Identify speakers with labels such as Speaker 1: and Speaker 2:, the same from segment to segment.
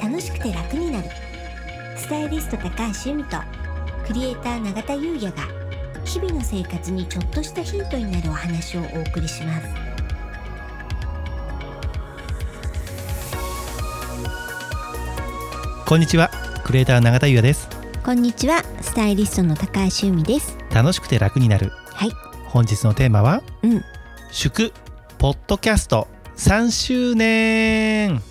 Speaker 1: 楽しくて楽になる。スタイリスト高橋由美とクリエイター永田優也が日々の生活にちょっとしたヒントになるお話をお送りします。
Speaker 2: こんにちはクリエイター永田優也です。
Speaker 1: こんにちはスタイリストの高橋由美です。
Speaker 2: 楽しくて楽になる。
Speaker 1: はい。
Speaker 2: 本日のテーマは
Speaker 1: うん。
Speaker 2: 祝ポッドキャスト3周年。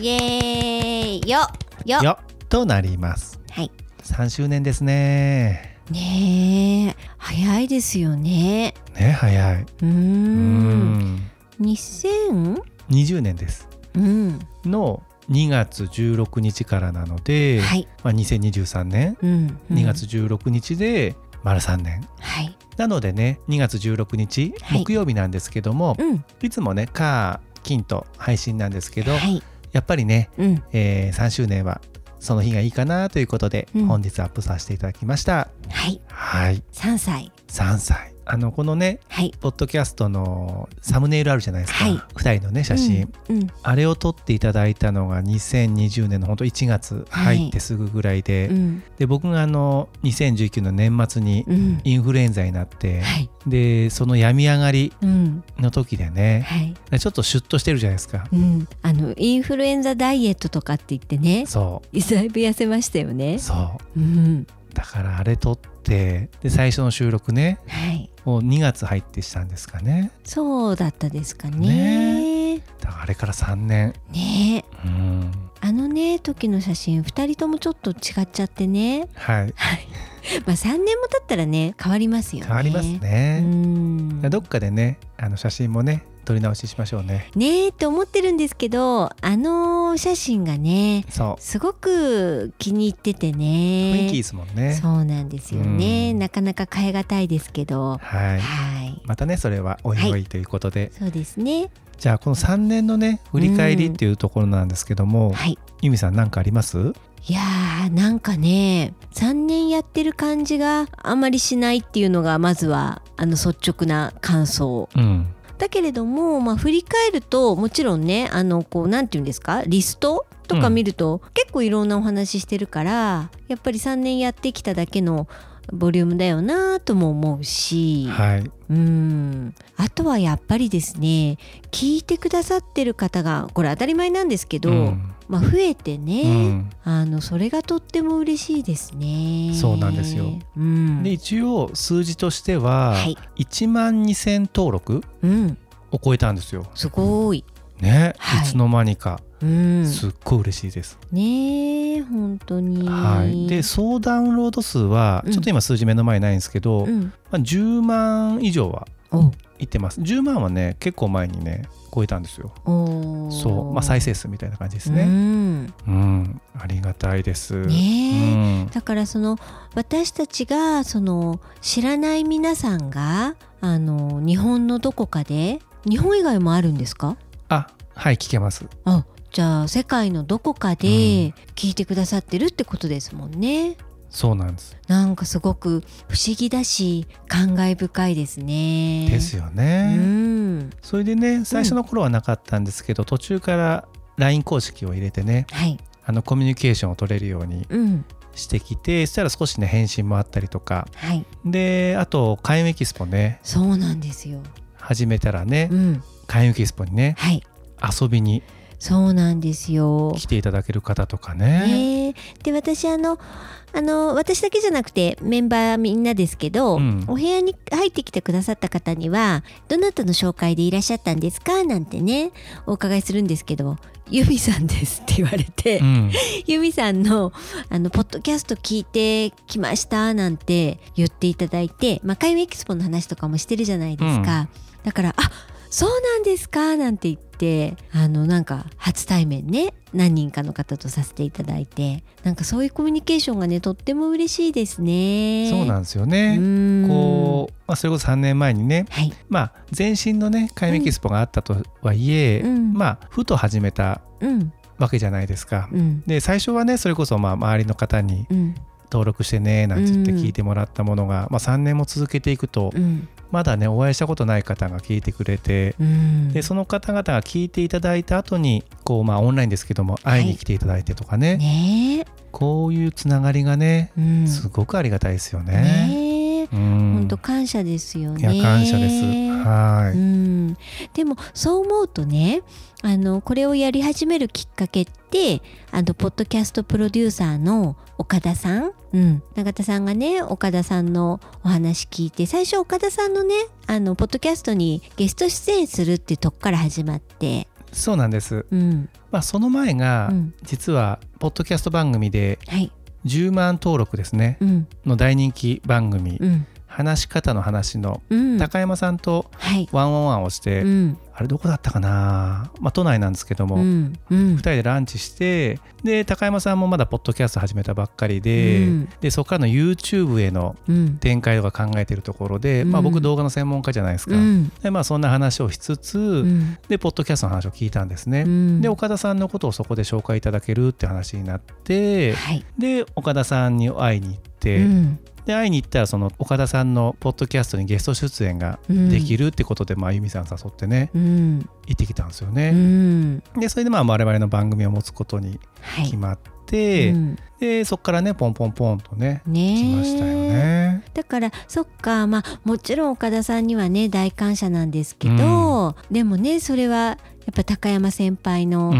Speaker 1: イエーイよよ。
Speaker 2: よとなります。
Speaker 1: はい。
Speaker 2: 3周年ですね。
Speaker 1: ねえ早いですよね。
Speaker 2: ね早い。うん。ん。
Speaker 1: 2000
Speaker 2: 20年です。
Speaker 1: うん。
Speaker 2: の2月16日からなので、
Speaker 1: はい。
Speaker 2: まあ、2023年。
Speaker 1: うん
Speaker 2: 2月16日で丸3年。
Speaker 1: はい。
Speaker 2: なのでね2月16日
Speaker 1: はい。
Speaker 2: 木曜日なんですけども、
Speaker 1: うん。
Speaker 2: い、つもね火金と配信なんですけど、
Speaker 1: はい
Speaker 2: やっぱりね、
Speaker 1: うん。
Speaker 2: えー3周年はその日がいいかなということで、
Speaker 1: うん。
Speaker 2: 本日アップさせていただきました。
Speaker 1: はい。
Speaker 2: はい。
Speaker 1: 3歳。
Speaker 2: 3歳あのこのね
Speaker 1: はい。
Speaker 2: ポッドキャストのサムネイルあるじゃないですか、
Speaker 1: はい。
Speaker 2: 2人のね写真、
Speaker 1: うんうん。
Speaker 2: あれを撮っていただいたのが2020年の本当1月入ってすぐぐらいで、
Speaker 1: うん。
Speaker 2: で僕があの2019の年末に
Speaker 1: うん。
Speaker 2: インフルエンザになって、
Speaker 1: はい。
Speaker 2: でその病み上がり
Speaker 1: うん。
Speaker 2: の時でね
Speaker 1: はい。
Speaker 2: ちょっとシュッとしてるじゃないですか。
Speaker 1: うん。あのインフルエンザダイエットとかって言ってね
Speaker 2: そ
Speaker 1: だいぶ痩せましたよね。
Speaker 2: うそう。
Speaker 1: うん。
Speaker 2: だからあれ撮ってで最初の収録ね。
Speaker 1: はい
Speaker 2: もう2月入ってしたんですかね。
Speaker 1: そうだったですかね。
Speaker 2: だからあれから3年。
Speaker 1: ね。え
Speaker 2: うん。
Speaker 1: あのね時の写真2人ともちょっと違っちゃってね。
Speaker 2: はい。
Speaker 1: まあ3年も経ったらね変わりますよね。
Speaker 2: 変わります
Speaker 1: う
Speaker 2: ね、
Speaker 1: ん。
Speaker 2: どっかでねあの写真もね撮り直ししましょうね。
Speaker 1: ねえって思ってるんですけどあの写真がね
Speaker 2: そう。
Speaker 1: すごく気に入っててね。
Speaker 2: 雰囲気いいですもんね。
Speaker 1: そうなんですよね、
Speaker 2: うん。
Speaker 1: なかなか変え難いですけど。
Speaker 2: はい。
Speaker 1: はい。
Speaker 2: またねそれはおいおいということで、
Speaker 1: そうですね。
Speaker 2: じゃあこの3年のね振り返りっていうところなんですけども、
Speaker 1: はい。
Speaker 2: 由美さん何かあります？
Speaker 1: いやーなんかね3年やってる感じがあんまりしないっていうのがまずはあの率直な感想。
Speaker 2: うん
Speaker 1: だけれども、まあ、振り返るともちろんねあのこうなんて言うんですかリストとか見ると、結構いろんなお話してるからやっぱり3年やってきただけのボリュームだよなとも思うし、
Speaker 2: はい。
Speaker 1: うん。あとはやっぱりですね聞いてくださってる方がこれ当たり前なんですけど、
Speaker 2: うん
Speaker 1: まあ、増えてね、
Speaker 2: うん。
Speaker 1: あのそれがとっても嬉しいですね。
Speaker 2: そうなんですよ。
Speaker 1: うん、
Speaker 2: で一応数字としては
Speaker 1: はい。
Speaker 2: 1万2000登録
Speaker 1: うん、
Speaker 2: を超えたんですよ。
Speaker 1: すごい。
Speaker 2: ね、
Speaker 1: はい。
Speaker 2: いつの間にか。
Speaker 1: うん、
Speaker 2: すっごい嬉しいです。
Speaker 1: ねえ本当に。
Speaker 2: はい、で総ダウンロード数は
Speaker 1: うん。
Speaker 2: ちょっと今数字目の前にないんですけど、
Speaker 1: うん、
Speaker 2: まあ、10万以上は
Speaker 1: お。
Speaker 2: いってます。10万はね結構前にね超えたんですよ。
Speaker 1: お
Speaker 2: そう、まあ、再生数みたいな感じです
Speaker 1: う
Speaker 2: ね
Speaker 1: ん、
Speaker 2: うん、ありがたいです。
Speaker 1: ねえ。
Speaker 2: うん。
Speaker 1: だからその私たちがその知らない皆さんがあの日本のどこかで日本以外もあるんですか？
Speaker 2: あはい聞けます。
Speaker 1: あじゃあ世界のどこかで聞いてくださってるってことですもんね。
Speaker 2: そうなんです。
Speaker 1: なんかすごく不思議だし感慨深いですね。
Speaker 2: ですよ
Speaker 1: う
Speaker 2: ね、
Speaker 1: ん、
Speaker 2: それでね最初の頃はなかったんですけど、途中から LINE 公式を入れてね
Speaker 1: はい、
Speaker 2: あのコミュニケーションを取れるように
Speaker 1: うん、
Speaker 2: してきてそしたら少しね返信もあったりとか。
Speaker 1: はい、
Speaker 2: であと開運エキスポね。
Speaker 1: そうなんですよ。
Speaker 2: 始めたらね
Speaker 1: うん、
Speaker 2: 開運エキスポにね
Speaker 1: はい、
Speaker 2: 遊びに
Speaker 1: そうなんですよ。
Speaker 2: 来ていただける方とかね。
Speaker 1: で私あのあの私だけじゃなくてメンバーみんなですけど、
Speaker 2: うん。
Speaker 1: お部屋に入ってきてくださった方にはどなたの紹介でいらっしゃったんですか？なんてねお伺いするんですけど「ユミさんです」って言われて、
Speaker 2: うん。
Speaker 1: ユミさんのあのポッドキャスト聞いてきましたなんて言っていただいて、まあ、開運エキスポの話とかもしてるじゃないですか、だから「あそうなんですか」なんて言ってあのなんか初対面ね何人かの方とさせていただいてなんかそういうコミュニケーションがねとっても嬉しいですね。
Speaker 2: そうなんですよね。
Speaker 1: うん。
Speaker 2: こう、まあ、それこそ3年前にね、
Speaker 1: はい、
Speaker 2: まあ、前身のね開運エキスポがあったとはいえ、
Speaker 1: うん。
Speaker 2: まあふと始めた
Speaker 1: うん。
Speaker 2: わけじゃないですか。
Speaker 1: うん。
Speaker 2: で最初はねそれこそまあ周りの方に
Speaker 1: うん。
Speaker 2: 登録してねなんて言って
Speaker 1: うん。
Speaker 2: 聞いてもらったものが、まあ、3年も続けていくと
Speaker 1: うん
Speaker 2: まだねお会いしたことない方が聞いてくれて
Speaker 1: うん。
Speaker 2: でその方々が聞いていただいた後にこうまあオンラインですけども会いに来ていただいてとかね、
Speaker 1: ね
Speaker 2: こういうつながりがね
Speaker 1: え、うん、
Speaker 2: すごくありがたいですよね。
Speaker 1: ね本当感謝ですよ
Speaker 2: い
Speaker 1: ね。
Speaker 2: や感謝です。はい。
Speaker 1: うん、でもそう思うとねあのこれをやり始めるきっかけってあのポッドキャストプロデューサーの岡田さん、うん、永田さんがね岡田さんのお話聞いて最初岡田さんのねあのポッドキャストにゲスト出演するっていうとこから始まって、
Speaker 2: そうなんです。
Speaker 1: うん
Speaker 2: まあその前が、
Speaker 1: うん
Speaker 2: 実はポッドキャスト番組で
Speaker 1: はい
Speaker 2: 10万登録ですね。
Speaker 1: うん。
Speaker 2: の大人気番組、
Speaker 1: うん
Speaker 2: 話し方の話の
Speaker 1: うん。
Speaker 2: 高山さんと
Speaker 1: はい。
Speaker 2: ワンオンワンをして、
Speaker 1: うん。
Speaker 2: あれどこだったかな、まあ、都内なんですけども、
Speaker 1: う
Speaker 2: 二
Speaker 1: ん。うん。
Speaker 2: 2人でランチしてで高山さんもまだポッドキャスト始めたばっかりで,、
Speaker 1: うん。
Speaker 2: でそこからの YouTube への
Speaker 1: うん。
Speaker 2: 展開とか考えてるところで、まあ、
Speaker 1: うん
Speaker 2: 僕動画の専門家じゃないですか、
Speaker 1: うん。
Speaker 2: でまあ、そんな話をしつつ、
Speaker 1: うん。
Speaker 2: でポッドキャストの話を聞いたんですね、
Speaker 1: うん。
Speaker 2: で岡田さんのことをそこで紹介いただけるって話になって
Speaker 1: はい。
Speaker 2: で岡田さんに会いに行って、
Speaker 1: うん
Speaker 2: で会いに行ったらその岡田さんのポッドキャストにゲスト出演が
Speaker 1: うん。
Speaker 2: できるってことで、まあ由美さん誘ってね
Speaker 1: うん。
Speaker 2: 行ってきたんですよ
Speaker 1: う
Speaker 2: ね。
Speaker 1: ん。
Speaker 2: でそれでまあ我々の番組を持つことに
Speaker 1: はい
Speaker 2: 決まって、
Speaker 1: うん。
Speaker 2: でそこからねポンポンポンとね
Speaker 1: ね
Speaker 2: ましたよね。
Speaker 1: だからそっかまあもちろん岡田さんにはね大感謝なんですけど、でもねそれはやっぱ高山先輩の、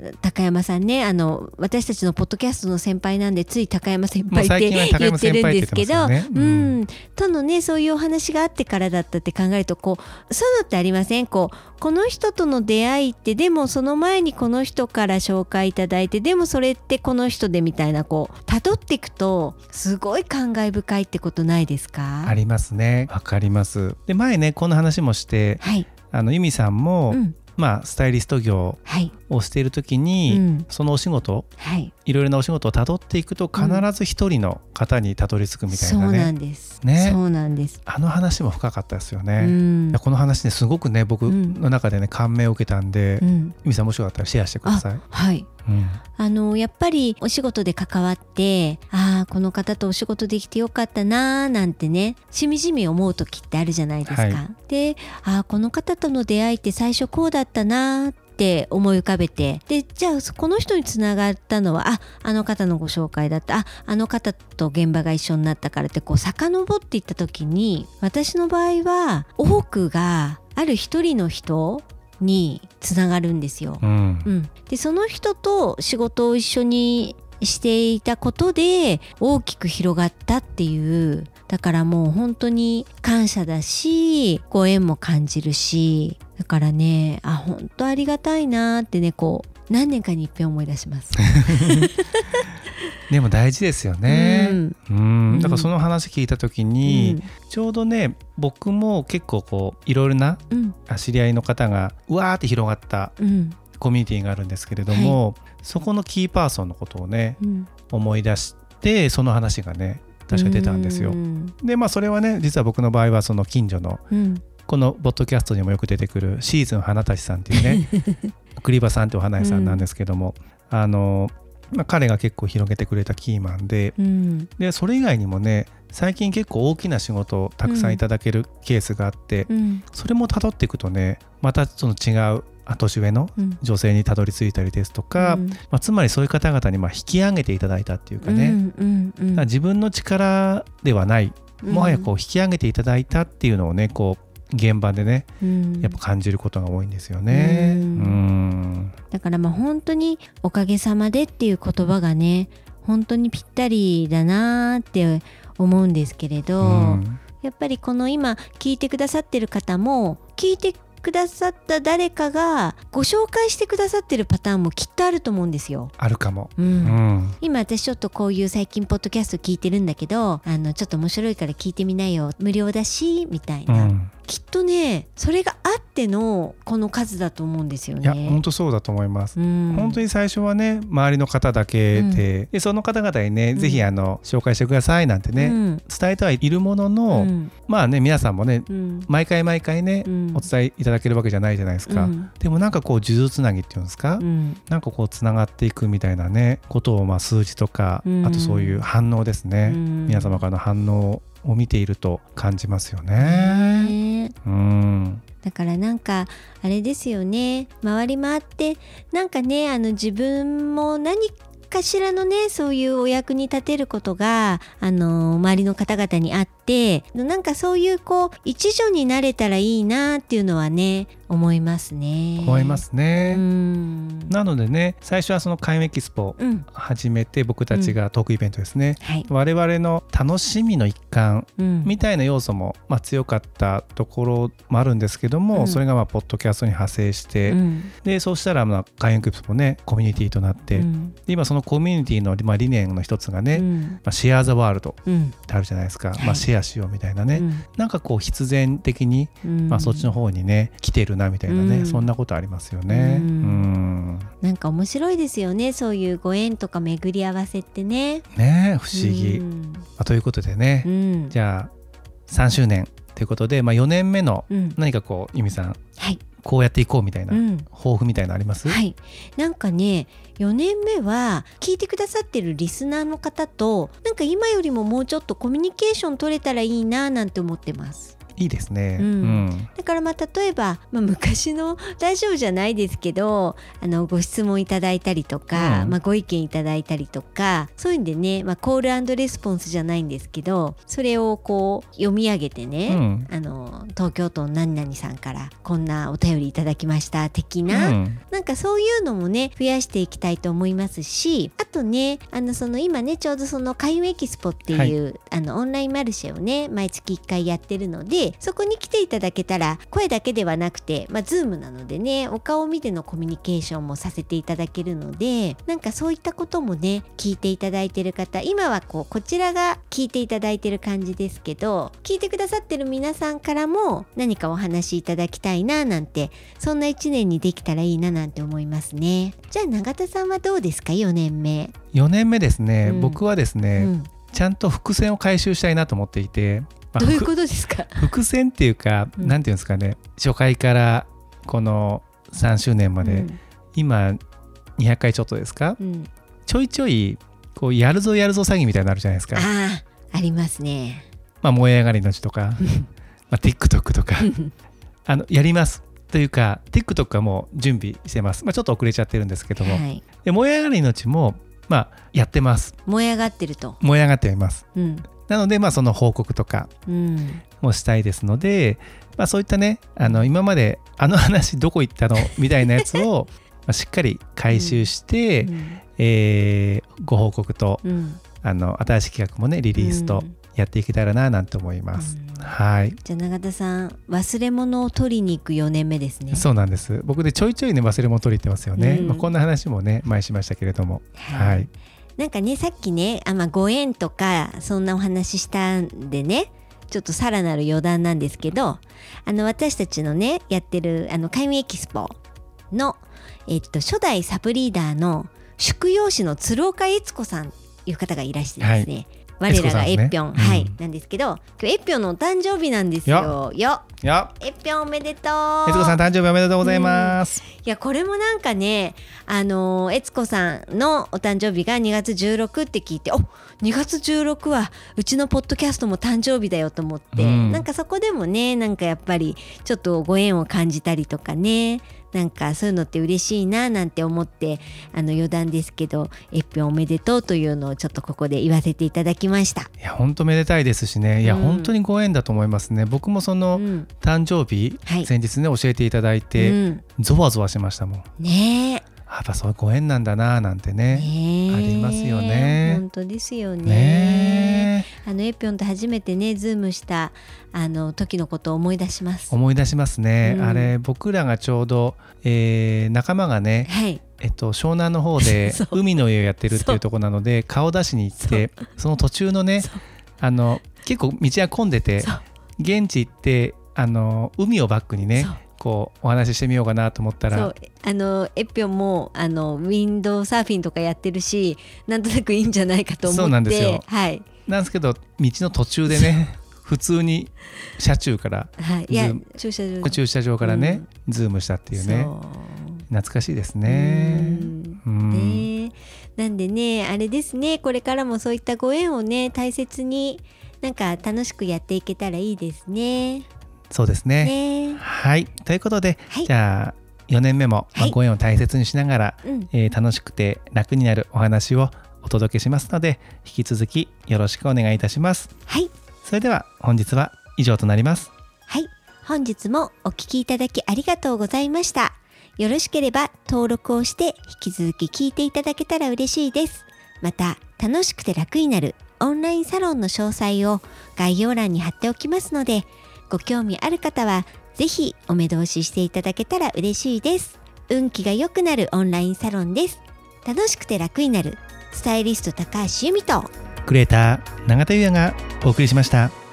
Speaker 2: うん、
Speaker 1: 高山さんねあの私たちのポッドキャストの先輩なんでつい高山先輩って言ってるんですけど。う
Speaker 2: うん。
Speaker 1: ん、とのねそういうお話があってからだったって考えるとこうそういうのってありません？こうこの人との出会いってでもその前にこの人から紹介いただいてでもそれってこの人でみたいなこう辿っていくとすごい感慨深いってことないですか？
Speaker 2: ありますね。わかります。で前ねこの話もして
Speaker 1: はい、
Speaker 2: あの由美さんも、
Speaker 1: うん、
Speaker 2: まあスタイリスト業
Speaker 1: はい、
Speaker 2: をしている時に、
Speaker 1: うん。
Speaker 2: そのお仕事
Speaker 1: はい、
Speaker 2: いろいろなお仕事をたどっていくと必ず一人の方にたどり着くみたいなね、
Speaker 1: そうなんです、
Speaker 2: ね。
Speaker 1: そうなんです、
Speaker 2: あの話も深かったですよ
Speaker 1: う
Speaker 2: ね。
Speaker 1: ん。
Speaker 2: いやこの話ねすごくね僕
Speaker 1: うん。
Speaker 2: の中でね感銘を受けたんで、由
Speaker 1: うん、
Speaker 2: 美さんもしよかったらシェアしてください。
Speaker 1: はい。
Speaker 2: うん。
Speaker 1: あのやっぱりお仕事で関わってああこの方とお仕事できてよかったなーなんてねしみじみ思う時ってあるじゃないですか。
Speaker 2: はい。
Speaker 1: でああこの方との出会いって最初こうだったなーって思い浮かべて。でじゃあこの人につながったのはああの方のご紹介だった。ああの方と現場が一緒になったからってこう遡っていった時に私の場合は多くがある一人の人につながるんですよ。
Speaker 2: うん。
Speaker 1: うん、でその人と仕事を一緒にしていたことで大きく広がったっていうだからもう本当に感謝だしご縁も感じるしだからねあ本当ありがたいなってねこう何年かに一遍思い出します。
Speaker 2: でも大事ですよね。
Speaker 1: うん。
Speaker 2: うん。だからその話聞いた時に、
Speaker 1: うん。
Speaker 2: ちょうどね僕も結構こういろいろな知り合いの方がうわーって広がった
Speaker 1: うん。
Speaker 2: コミュニティがあるんですけれども、そこのキーパーソンのことをね
Speaker 1: うん。
Speaker 2: 思い出してその話がね確か出たんですよ。
Speaker 1: う。ん。
Speaker 2: でまあそれはね実は僕の場合はその近所の
Speaker 1: うん
Speaker 2: このポッドキャストにもよく出てくるシーズン花たちさんっていうね 栗場さんってお花屋さんなんですけども、あの、まあ、彼が結構広げてくれたキーマンで
Speaker 1: うん。
Speaker 2: でそれ以外にもね最近結構大きな仕事をたくさんいただけるケースがあって、
Speaker 1: うん。
Speaker 2: それも辿っていくとねまたその違うあ年上の
Speaker 1: うん。
Speaker 2: 女性にたどり着いたりですとか、
Speaker 1: うん。
Speaker 2: まあ、つまりそういう方々にまあ引き上げていただいたっていうかね、
Speaker 1: うんうんうん。
Speaker 2: 自分の力ではないもはやこう
Speaker 1: う
Speaker 2: 引き上げていただいたっていうのをねこう現場でね
Speaker 1: ん。
Speaker 2: やっぱ感じることが多いんですよね。
Speaker 1: だからまあ本当におかげさまでっていう言葉がね本当にぴったりだなーって思うんですけれど、
Speaker 2: うん。
Speaker 1: やっぱりこの今聞いてくださってる方も聞いてくださった誰かがご紹介してくださってるパターンもきっとあると思うんですよ。
Speaker 2: あるかも。
Speaker 1: うん。
Speaker 2: うん。
Speaker 1: 今私ちょっとこういう最近ポッドキャスト聞いてるんだけどあのちょっと面白いから聞いてみなよ。無料だしみたいうな、
Speaker 2: ん、
Speaker 1: きっとねそれがあってのこの数だと思うんですよね。
Speaker 2: いや本当そうだと思います。
Speaker 1: うん。
Speaker 2: 本当に最初はね周りの方だけで,、でその方々にね、
Speaker 1: うん。
Speaker 2: ぜひあの紹介してくださいなんてね、
Speaker 1: うん。
Speaker 2: 伝えてはいるものの、
Speaker 1: うん。
Speaker 2: まあね皆さんもね
Speaker 1: うん。
Speaker 2: 毎回毎回ね、
Speaker 1: うん。
Speaker 2: お伝えいただけるわけじゃないじゃないですか、
Speaker 1: うん。
Speaker 2: でもなんかこう数珠つなぎっていうんですか、
Speaker 1: うん。
Speaker 2: なんかこうつながっていくみたいなねことをまあ数字とか、
Speaker 1: うん
Speaker 2: あとそういう反応ですね、
Speaker 1: うん
Speaker 2: 皆様からの反応を見ていると感じますよね。
Speaker 1: ね。
Speaker 2: うん。
Speaker 1: だからなんかあれですよね。回り回ってなんかねあの自分も何かしらのねそういうお役に立てることがあの周りの方々にあってなんかそういうこう一助になれたらいいなっていうのはね思いますね。
Speaker 2: 思いますね。
Speaker 1: うん。
Speaker 2: なのでね最初はその開運エキスポ
Speaker 1: うん。
Speaker 2: 始めて僕たちがトークイベントですね、
Speaker 1: はい、
Speaker 2: 我々の楽しみの一環
Speaker 1: うん。
Speaker 2: みたいな要素も、まあ、強かったところもあるんですけども、
Speaker 1: うん。
Speaker 2: それがまあポッドキャストに派生して、
Speaker 1: うん。
Speaker 2: でそうしたらまあ開運エキスポもねコミュニティとなって、今そのコミュニティのまあ理念の一つがね、ま
Speaker 1: うん。
Speaker 2: あ、シェア・ザ・ワールド
Speaker 1: うん。
Speaker 2: ってあるじゃないですか、
Speaker 1: はい。
Speaker 2: まあ、シェアしようみたいなね、
Speaker 1: うん。
Speaker 2: なんかこう必然的に、
Speaker 1: うん。
Speaker 2: まあ、そっちの方にね来てるなみたいなね、
Speaker 1: うん。
Speaker 2: そんなことありますよね。
Speaker 1: うん。
Speaker 2: うん。
Speaker 1: なんか面白いですよねそういうご縁とか巡り合わせってね。
Speaker 2: ねえ不思議、ま
Speaker 1: うん。
Speaker 2: あ、ということでね、
Speaker 1: うん。
Speaker 2: じゃあ3周年ということで、まあ、4年目の
Speaker 1: うん。
Speaker 2: 何かこう由美さん。
Speaker 1: はい、
Speaker 2: こうやっていこうみたいな
Speaker 1: うん。
Speaker 2: 抱負みたいなのあります、
Speaker 1: はい、なんかね4年目は聞いてくださってるリスナーの方となんか今よりももうちょっとコミュニケーション取れたらいいななんて思ってます。
Speaker 2: いいですね。
Speaker 1: うん。
Speaker 2: うん。
Speaker 1: だからまあ例えば、まあ、昔のラジオじゃないですけどあのご質問いただいたりとか、
Speaker 2: うん。
Speaker 1: まあ、ご意見いただいたりとかそういうんでね、まあ、コールレスポンスじゃないんですけどそれをこう読み上げてね、
Speaker 2: うん。
Speaker 1: あの東京都の何々さんからこんなお便りいただきました的な、
Speaker 2: うん。
Speaker 1: なんかそういうのもね増やしていきたいと思いますしあとねあのその今ねちょうどその開運エキスポっていう、あのオンラインマルシェをね毎月1回やってるのでそこに来ていただけたら声だけではなくてまあズームなのでねお顔を見てのコミュニケーションもさせていただけるのでなんかそういったこともね聞いていただいてる方今はこうこちらが聞いていただいてる感じですけど聞いてくださってる皆さんからも何かお話しいただきたいななんてそんな1年にできたらいいななんて思いますね。じゃあ永田さんはどうですか4年目。
Speaker 2: 4年目ですね、
Speaker 1: うん
Speaker 2: 僕はですね、
Speaker 1: うん、
Speaker 2: ちゃんと伏線を回収したいなと思っていて、まあ
Speaker 1: どういう
Speaker 2: 伏
Speaker 1: ことですか、
Speaker 2: 伏線っていうか、
Speaker 1: うん。
Speaker 2: なんていうんですかね。初回からこの3周年まで、
Speaker 1: うん。
Speaker 2: 今200回ちょっとですか？
Speaker 1: うん。
Speaker 2: ちょいちょいこうやるぞやるぞ詐欺みたいになるじゃないですか。
Speaker 1: ああありますね。
Speaker 2: まあ、燃え上がりの地とか、まあ、TikTok とか。あのやりますというか TikTok はもう準備してます、まあ、ちょっと遅れちゃってるんですけども、
Speaker 1: はい、
Speaker 2: で燃え上がりの地もまあやってます。
Speaker 1: 燃え上がってると。
Speaker 2: 燃え上がってはいます。
Speaker 1: うん
Speaker 2: なのでまあその報告とか
Speaker 1: うん
Speaker 2: もしたいですので、まあ、そういったねあの今まであの話どこ行ったのみたいなやつを まあしっかり回収して、
Speaker 1: うん。
Speaker 2: えーご報告と
Speaker 1: うん。
Speaker 2: あの新しい企画もねリリースと
Speaker 1: うん。
Speaker 2: やっていけたらななんて思います。
Speaker 1: うん。
Speaker 2: はい。
Speaker 1: じゃあ永田さん忘れ物を取りに行く4年目ですね。
Speaker 2: そうなんです。僕でちょいちょいね忘れ物取りってますよね、
Speaker 1: うん。
Speaker 2: まあ、こんな話もね前しましたけれども。はい、
Speaker 1: なんかねさっきねあ、まあ、ご縁とかそんなお話ししたんでねちょっとさらなる余談なんですけどあの私たちのねやってるあの開運エキスポの、えっと、初代サブリーダーの宿養士の鶴岡悦子さんという方がいらしてですね、我らがエッピョン、
Speaker 2: 悦子さん
Speaker 1: はい、
Speaker 2: うん。
Speaker 1: なんですけど今日エッピョンのお誕生日なんですよ。よ。
Speaker 2: いや。
Speaker 1: エッピョンおめでとう。
Speaker 2: 悦子さん誕生日おめでとうございます、
Speaker 1: いやこれもなんかねあのー悦子さんのお誕生日が2月16って聞いてお2月16はうちのポッドキャストも誕生日だよと思って、
Speaker 2: うん。
Speaker 1: なんかそこでもねなんかやっぱりちょっとご縁を感じたりとかねなんかそういうのって嬉しいななんて思ってあの余談ですけど「えっぴょんおめでとう」というのをちょっとここで言わせていただきました。
Speaker 2: いや本当めでたいですしね。いや、
Speaker 1: うん
Speaker 2: 本当にご縁だと思いますね。僕もその
Speaker 1: うん。
Speaker 2: 誕生日、
Speaker 1: はい。
Speaker 2: 先日ね教えていただいて、
Speaker 1: うん。
Speaker 2: ゾワゾワしましたもん。
Speaker 1: ねえ。
Speaker 2: やっぱそういうご縁なんだななんてね。
Speaker 1: ねえ。
Speaker 2: ありますよね。
Speaker 1: 本当ですよ
Speaker 2: ね
Speaker 1: あのエピョンと初めてねズームしたあの時のことを思い出します。
Speaker 2: 思い出しますね、
Speaker 1: うん。
Speaker 2: あれ僕らがちょうど、えー仲間がね
Speaker 1: はい。
Speaker 2: えっと、湘南の方で 海の家をやってるって
Speaker 1: そ
Speaker 2: いううところなので顔出しに行ってその途中のねあの結構道が混んでて現地行ってあの海をバックにねこうお話ししてみようかなと思ったら。
Speaker 1: あのエピョンもあのウィンドウサーフィンとかやってるしなんとなくいいんじゃないかと思って。
Speaker 2: そうなんですよ。
Speaker 1: はい、
Speaker 2: なんですけど道の途中でね普通に車中から
Speaker 1: はい、いや駐車場。
Speaker 2: 駐車場からね、ズームしたっていうね。懐かしいです
Speaker 1: う
Speaker 2: ね。
Speaker 1: なんでねあれですね。これからもそういったご縁をね大切になんか楽しくやっていけたらいいですね。
Speaker 2: そうですね。
Speaker 1: ね。
Speaker 2: はい。ということで、
Speaker 1: はい。
Speaker 2: じゃあ4年目も、まあ
Speaker 1: はい。
Speaker 2: ご縁を大切にしながら、
Speaker 1: うん、
Speaker 2: えー楽しくて楽になるお話をお届けしますので引き続きよろしくお願いいたします。
Speaker 1: はい
Speaker 2: それでは本日は以上となります。
Speaker 1: はい本日もお聞きいただきありがとうございました。よろしければ登録をして引き続き聞いていただけたら嬉しいです。また楽しくて楽になるオンラインサロンの詳細を概要欄に貼っておきますのでご興味ある方はぜひお目通ししていただけたら嬉しいです。運気が良くなるオンラインサロンです。楽しくて楽になるスタイリスト高橋由美と
Speaker 2: クリエイター永田裕也がお送りしました。